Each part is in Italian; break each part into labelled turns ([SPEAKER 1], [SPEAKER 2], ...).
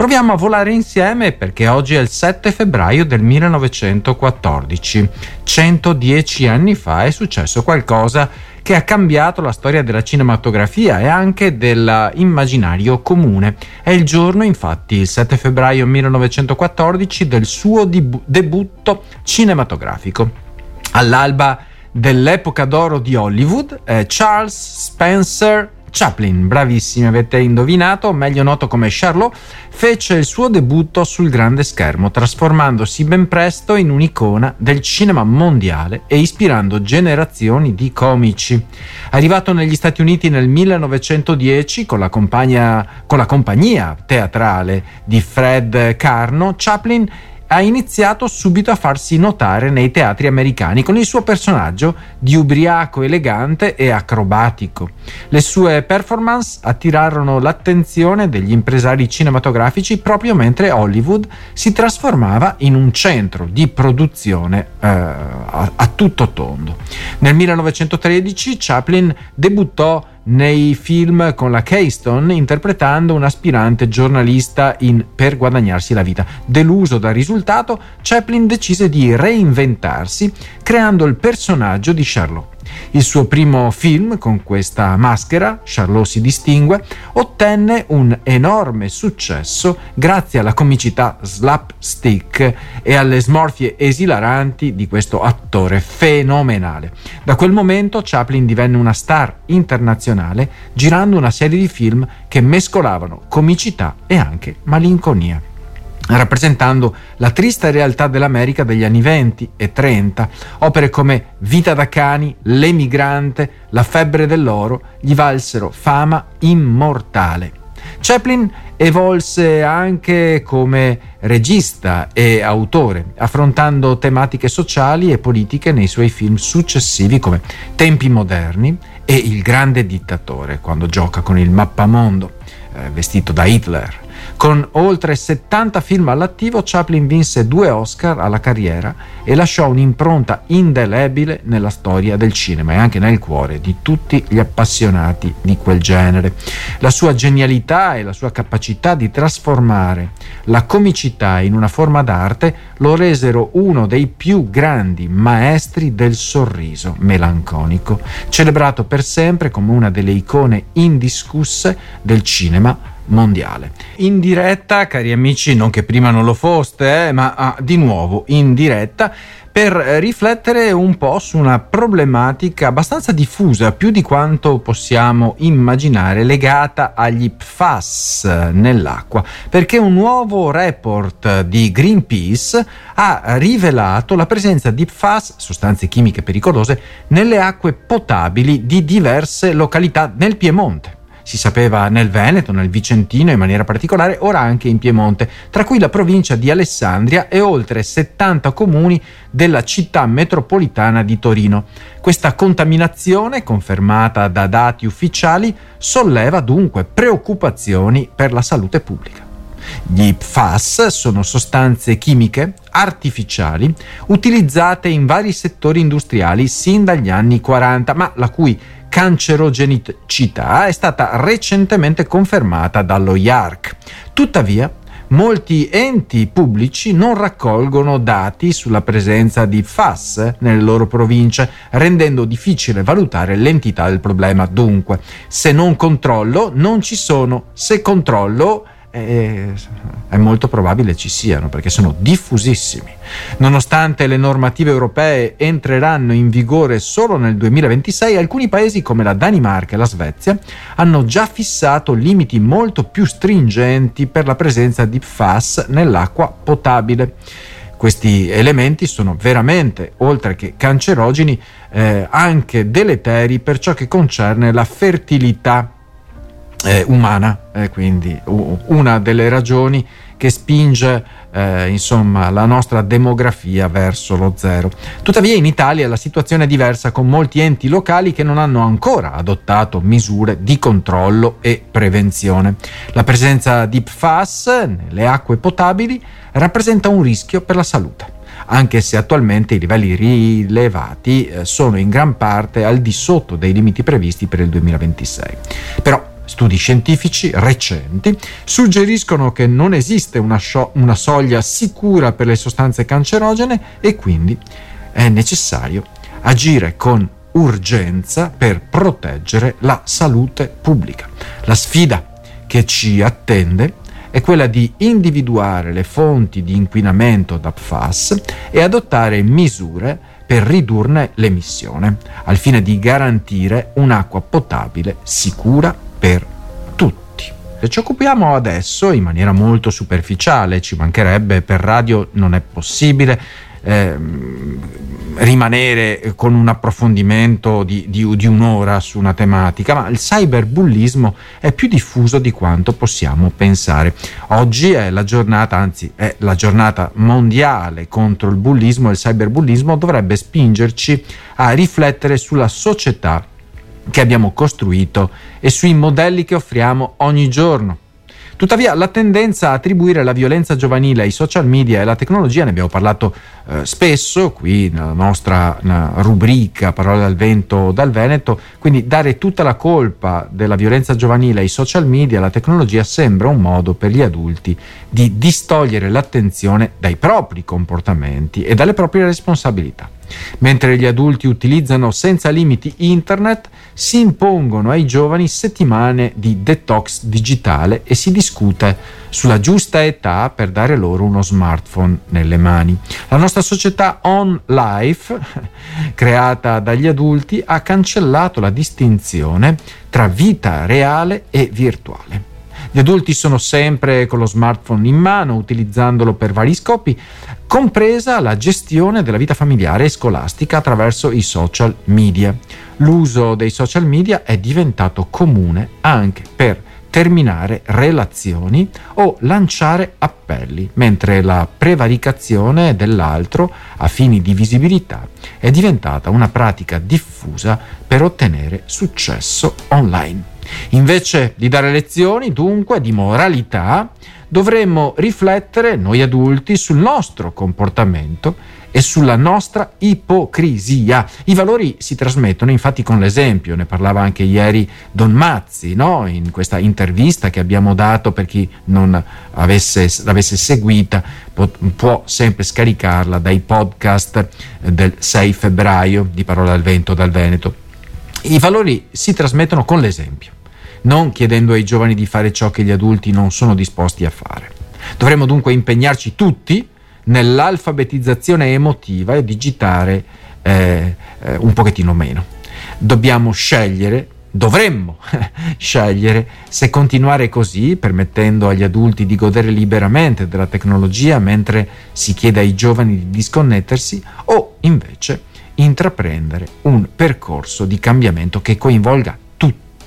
[SPEAKER 1] Proviamo a volare insieme perché oggi è il 7 febbraio del 1914. 110 anni fa è successo qualcosa che ha cambiato la storia della cinematografia e anche dell'immaginario comune. È il giorno, infatti, il 7 febbraio 1914, del suo deb- debutto cinematografico. All'alba dell'epoca d'oro di Hollywood, eh, Charles Spencer Chaplin, bravissimi, avete indovinato, meglio noto come Charlot, fece il suo debutto sul grande schermo, trasformandosi ben presto in un'icona del cinema mondiale e ispirando generazioni di comici. Arrivato negli Stati Uniti nel 1910 con la, compagnia, con la compagnia teatrale di Fred Carno, Chaplin ha iniziato subito a farsi notare nei teatri americani con il suo personaggio di ubriaco elegante e acrobatico. Le sue performance attirarono l'attenzione degli impresari cinematografici proprio mentre Hollywood si trasformava in un centro di produzione eh, a, a tutto tondo. Nel 1913 Chaplin debuttò nei film con la Keystone interpretando un aspirante giornalista in Per guadagnarsi la vita. Deluso dal risultato, Chaplin decise di reinventarsi creando il personaggio di Sherlock. Il suo primo film con questa maschera, Charlot si distingue, ottenne un enorme successo grazie alla comicità slapstick e alle smorfie esilaranti di questo attore fenomenale. Da quel momento Chaplin divenne una star internazionale girando una serie di film che mescolavano comicità e anche malinconia rappresentando la triste realtà dell'America degli anni 20 e 30. Opere come Vita da cani, L'emigrante, La febbre dell'oro gli valsero fama immortale. Chaplin evolse anche come regista e autore, affrontando tematiche sociali e politiche nei suoi film successivi come Tempi moderni e Il grande dittatore, quando gioca con il mappamondo, eh, vestito da Hitler. Con oltre 70 film all'attivo, Chaplin vinse due Oscar alla carriera e lasciò un'impronta indelebile nella storia del cinema e anche nel cuore di tutti gli appassionati di quel genere. La sua genialità e la sua capacità di trasformare la comicità in una forma d'arte lo resero uno dei più grandi maestri del sorriso melanconico, celebrato per sempre come una delle icone indiscusse del cinema mondiale. In diretta, cari amici, non che prima non lo foste, eh, ma ah, di nuovo in diretta per riflettere un po' su una problematica abbastanza diffusa, più di quanto possiamo immaginare, legata agli PFAS nell'acqua, perché un nuovo report di Greenpeace ha rivelato la presenza di PFAS, sostanze chimiche pericolose, nelle acque potabili di diverse località nel Piemonte si sapeva nel Veneto, nel Vicentino in maniera particolare, ora anche in Piemonte, tra cui la provincia di Alessandria e oltre 70 comuni della città metropolitana di Torino. Questa contaminazione, confermata da dati ufficiali, solleva dunque preoccupazioni per la salute pubblica. Gli PFAS sono sostanze chimiche artificiali utilizzate in vari settori industriali sin dagli anni 40, ma la cui cancerogenicità è stata recentemente confermata dallo IARC. Tuttavia, molti enti pubblici non raccolgono dati sulla presenza di FAS nelle loro province, rendendo difficile valutare l'entità del problema. Dunque, se non controllo, non ci sono. Se controllo, eh, è molto probabile ci siano perché sono diffusissimi. Nonostante le normative europee entreranno in vigore solo nel 2026, alcuni paesi come la Danimarca e la Svezia hanno già fissato limiti molto più stringenti per la presenza di PFAS nell'acqua potabile. Questi elementi sono veramente, oltre che cancerogeni, eh, anche deleteri per ciò che concerne la fertilità eh, umana, eh, quindi una delle ragioni che spinge eh, insomma, la nostra demografia verso lo zero. Tuttavia in Italia la situazione è diversa con molti enti locali che non hanno ancora adottato misure di controllo e prevenzione. La presenza di PFAS nelle acque potabili rappresenta un rischio per la salute anche se attualmente i livelli rilevati eh, sono in gran parte al di sotto dei limiti previsti per il 2026. Però Studi scientifici recenti suggeriscono che non esiste una, scio- una soglia sicura per le sostanze cancerogene e quindi è necessario agire con urgenza per proteggere la salute pubblica. La sfida che ci attende è quella di individuare le fonti di inquinamento da PFAS e adottare misure per ridurne l'emissione, al fine di garantire un'acqua potabile sicura per tutti. E ci occupiamo adesso in maniera molto superficiale, ci mancherebbe, per radio non è possibile, eh, rimanere con un approfondimento di, di, di, un'ora su una tematica, ma il cyberbullismo è più diffuso di quanto possiamo pensare. Oggi è la giornata, anzi è la giornata mondiale contro il bullismo e il cyberbullismo dovrebbe spingerci a riflettere sulla società che abbiamo costruito e sui modelli che offriamo ogni giorno. Tuttavia la tendenza a attribuire la violenza giovanile ai social media e alla tecnologia, ne abbiamo parlato eh, spesso qui nella nostra nella rubrica Parole dal vento dal Veneto, quindi dare tutta la colpa della violenza giovanile ai social media e alla tecnologia sembra un modo per gli adulti di distogliere l'attenzione dai propri comportamenti e dalle proprie responsabilità. Mentre gli adulti utilizzano senza limiti internet, si impongono ai giovani settimane di detox digitale e si discute sulla giusta età per dare loro uno smartphone nelle mani. La nostra società on life, creata dagli adulti, ha cancellato la distinzione tra vita reale e virtuale. Gli adulti sono sempre con lo smartphone in mano, utilizzandolo per vari scopi, compresa la gestione della vita familiare e scolastica attraverso i social media. L'uso dei social media è diventato comune anche per terminare relazioni o lanciare appelli, mentre la prevaricazione dell'altro a fini di visibilità è diventata una pratica diffusa per ottenere successo online. Invece di dare lezioni, dunque, di moralità, dovremmo riflettere noi adulti sul nostro comportamento e sulla nostra ipocrisia. I valori si trasmettono infatti con l'esempio, ne parlava anche ieri Don Mazzi, no? in questa intervista che abbiamo dato per chi non avesse, l'avesse seguita, può, può sempre scaricarla dai podcast del 6 febbraio di Parola al Vento dal Veneto. I valori si trasmettono con l'esempio, non chiedendo ai giovani di fare ciò che gli adulti non sono disposti a fare. Dovremmo dunque impegnarci tutti nell'alfabetizzazione emotiva e digitare eh, eh, un pochettino meno. Dobbiamo scegliere, dovremmo scegliere se continuare così, permettendo agli adulti di godere liberamente della tecnologia mentre si chiede ai giovani di disconnettersi, o invece intraprendere un percorso di cambiamento che coinvolga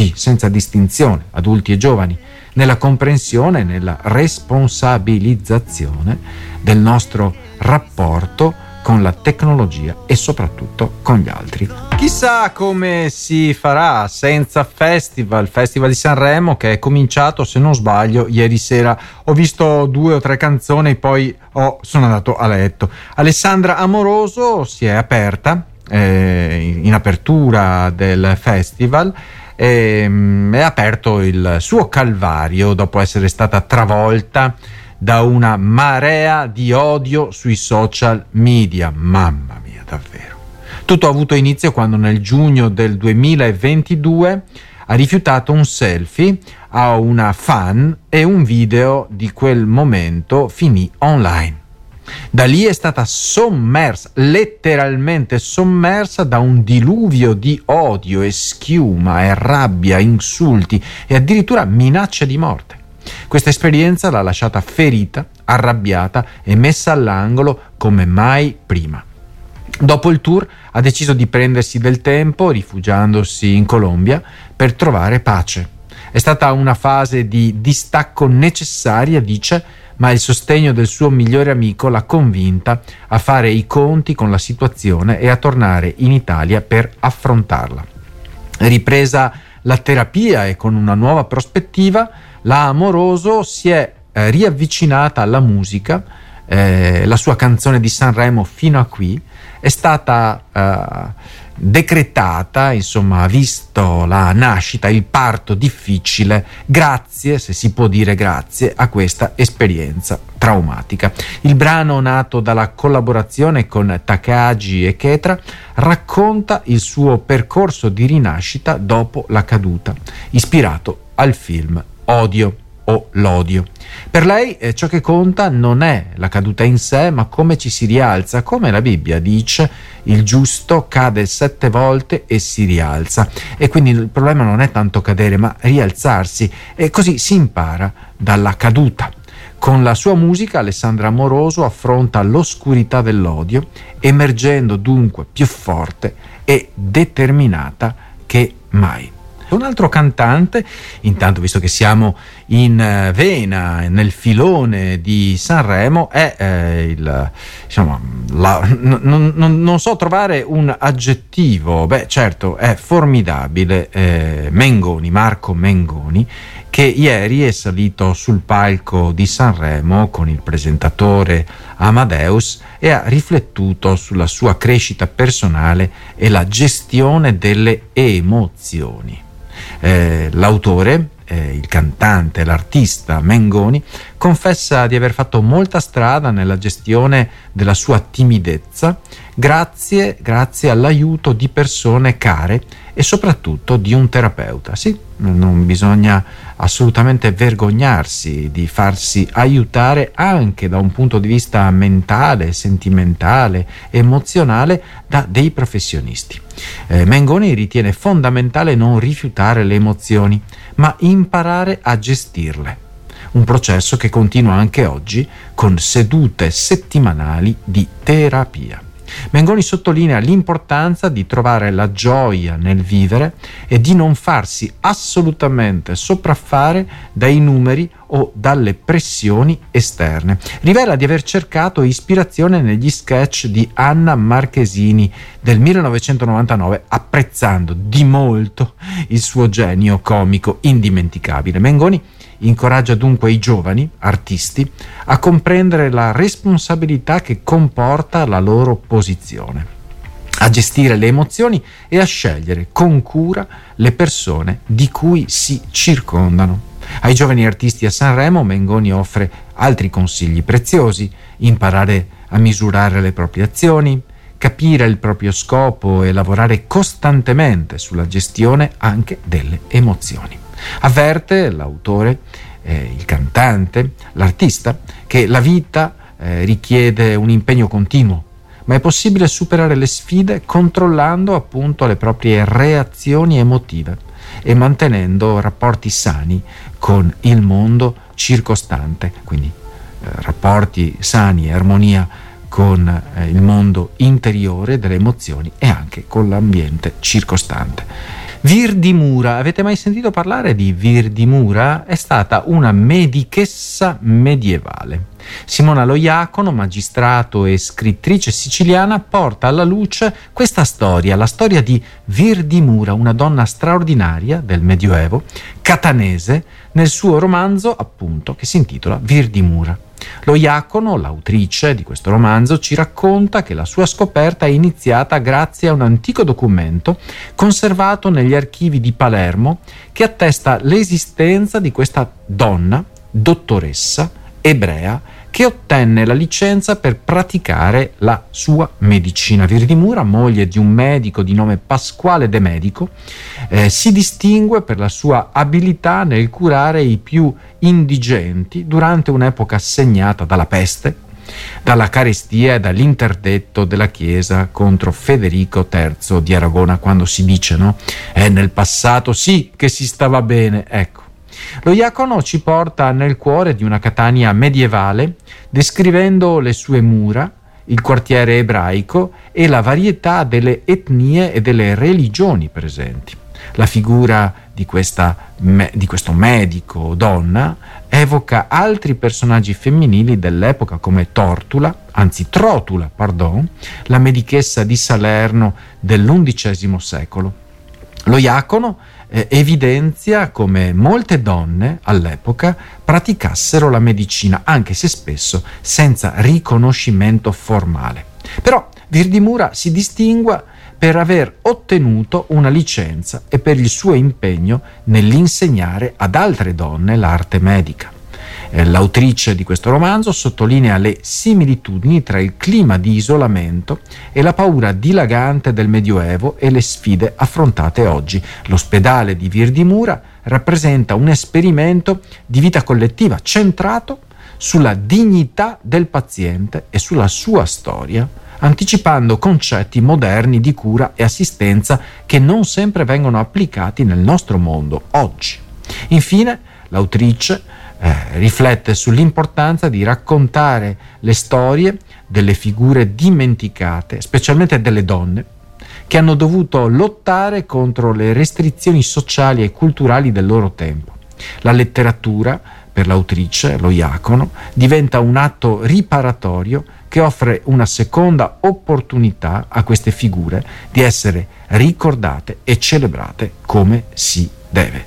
[SPEAKER 1] tutti, senza distinzione, adulti e giovani, nella comprensione e nella responsabilizzazione del nostro rapporto con la tecnologia e soprattutto con gli altri. Chissà come si farà senza festival, Festival di Sanremo che è cominciato, se non sbaglio, ieri sera. Ho visto due o tre canzoni, poi oh, sono andato a letto. Alessandra Amoroso si è aperta eh, in apertura del festival e ehm, è aperto il suo calvario dopo essere stata travolta da una marea di odio sui social media. Mamma mia, davvero. Tutto ha avuto inizio quando nel giugno del 2022 ha rifiutato un selfie a una fan e un video di quel momento finì online. Da lì è stata sommersa, letteralmente sommersa da un diluvio di odio e schiuma e rabbia, insulti e addirittura minacce di morte. Questa esperienza l'ha lasciata ferita, arrabbiata e messa all'angolo come mai prima. Dopo il tour ha deciso di prendersi del tempo, rifugiandosi in Colombia, per trovare pace. È stata una fase di distacco necessaria, dice, ma il sostegno del suo migliore amico l'ha convinta a fare i conti con la situazione e a tornare in Italia per affrontarla. Ripresa la terapia e con una nuova prospettiva, la Amoroso si è eh, riavvicinata alla musica eh, la sua canzone di Sanremo fino a qui è stata eh, decretata, insomma, ha visto la nascita, il parto difficile, grazie, se si può dire grazie, a questa esperienza traumatica. Il brano nato dalla collaborazione con Takagi e Ketra racconta il suo percorso di rinascita dopo la caduta, ispirato al film Odio o l'odio. Per lei eh, ciò che conta non è la caduta in sé, ma come ci si rialza, come la Bibbia dice, il giusto cade sette volte e si rialza. E quindi il problema non è tanto cadere, ma rialzarsi. E così si impara dalla caduta. Con la sua musica Alessandra Amoroso affronta l'oscurità dell'odio, emergendo dunque più forte e determinata che mai. Un altro cantante, intanto visto che siamo in eh, vena, nel filone di Sanremo, è eh, il, diciamo, la, n- n- non so trovare un aggettivo, beh certo è formidabile, eh, Mengoni, Marco Mengoni, che ieri è salito sul palco di Sanremo con il presentatore Amadeus e ha riflettuto sulla sua crescita personale e la gestione delle emozioni. Eh, l'autore, eh, il cantante, l'artista Mengoni, confessa di aver fatto molta strada nella gestione della sua timidezza grazie, grazie all'aiuto di persone care e soprattutto di un terapeuta. Sì, non bisogna assolutamente vergognarsi di farsi aiutare anche da un punto di vista mentale, sentimentale, emozionale da dei professionisti. Eh, Mengoni ritiene fondamentale non rifiutare le emozioni, ma imparare a gestirle. Un processo che continua anche oggi con sedute settimanali di terapia. Mengoni sottolinea l'importanza di trovare la gioia nel vivere e di non farsi assolutamente sopraffare dai numeri o dalle pressioni esterne. Rivela di aver cercato ispirazione negli sketch di Anna Marchesini del 1999, apprezzando di molto il suo genio comico indimenticabile. Mengoni Incoraggia dunque i giovani artisti a comprendere la responsabilità che comporta la loro posizione, a gestire le emozioni e a scegliere con cura le persone di cui si circondano. Ai giovani artisti a Sanremo Mengoni offre altri consigli preziosi, imparare a misurare le proprie azioni, capire il proprio scopo e lavorare costantemente sulla gestione anche delle emozioni. Avverte l'autore, eh, il cantante, l'artista, che la vita eh, richiede un impegno continuo, ma è possibile superare le sfide controllando appunto le proprie reazioni emotive e mantenendo rapporti sani con il mondo circostante, quindi eh, rapporti sani e armonia con eh, il mondo interiore delle emozioni e anche con l'ambiente circostante. Virdimura, avete mai sentito parlare di Virdimura? È stata una medichessa medievale. Simona Loiacono, magistrato e scrittrice siciliana, porta alla luce questa storia, la storia di Virdimura, una donna straordinaria del Medioevo, catanese, nel suo romanzo appunto che si intitola Virdimura. Lo Iacono, l'autrice di questo romanzo, ci racconta che la sua scoperta è iniziata grazie a un antico documento conservato negli archivi di Palermo che attesta l'esistenza di questa donna, dottoressa, ebrea, che ottenne la licenza per praticare la sua medicina. Virdimura, moglie di un medico di nome Pasquale De Medico, eh, si distingue per la sua abilità nel curare i più indigenti durante un'epoca segnata dalla peste, dalla carestia e dall'interdetto della Chiesa contro Federico III di Aragona, quando si dice, no? È nel passato sì che si stava bene, ecco. Lo Iacono ci porta nel cuore di una Catania medievale, descrivendo le sue mura, il quartiere ebraico e la varietà delle etnie e delle religioni presenti. La figura di, questa, di questo medico donna evoca altri personaggi femminili dell'epoca come Tortula, anzi Trotula, pardon, la medichessa di Salerno dell'undicesimo secolo. Lo Iacono eh, evidenzia come molte donne all'epoca praticassero la medicina, anche se spesso senza riconoscimento formale. Però Virdimura si distingua per aver ottenuto una licenza e per il suo impegno nell'insegnare ad altre donne l'arte medica. Eh, l'autrice di questo romanzo sottolinea le similitudini tra il clima di isolamento e la paura dilagante del Medioevo e le sfide affrontate oggi. L'ospedale di Virdimura rappresenta un esperimento di vita collettiva centrato sulla dignità del paziente e sulla sua storia, anticipando concetti moderni di cura e assistenza che non sempre vengono applicati nel nostro mondo oggi. Infine, l'autrice eh, riflette sull'importanza di raccontare le storie delle figure dimenticate, specialmente delle donne, che hanno dovuto lottare contro le restrizioni sociali e culturali del loro tempo. La letteratura, per l'autrice, lo Iacono, diventa un atto riparatorio che offre una seconda opportunità a queste figure di essere ricordate e celebrate come si deve.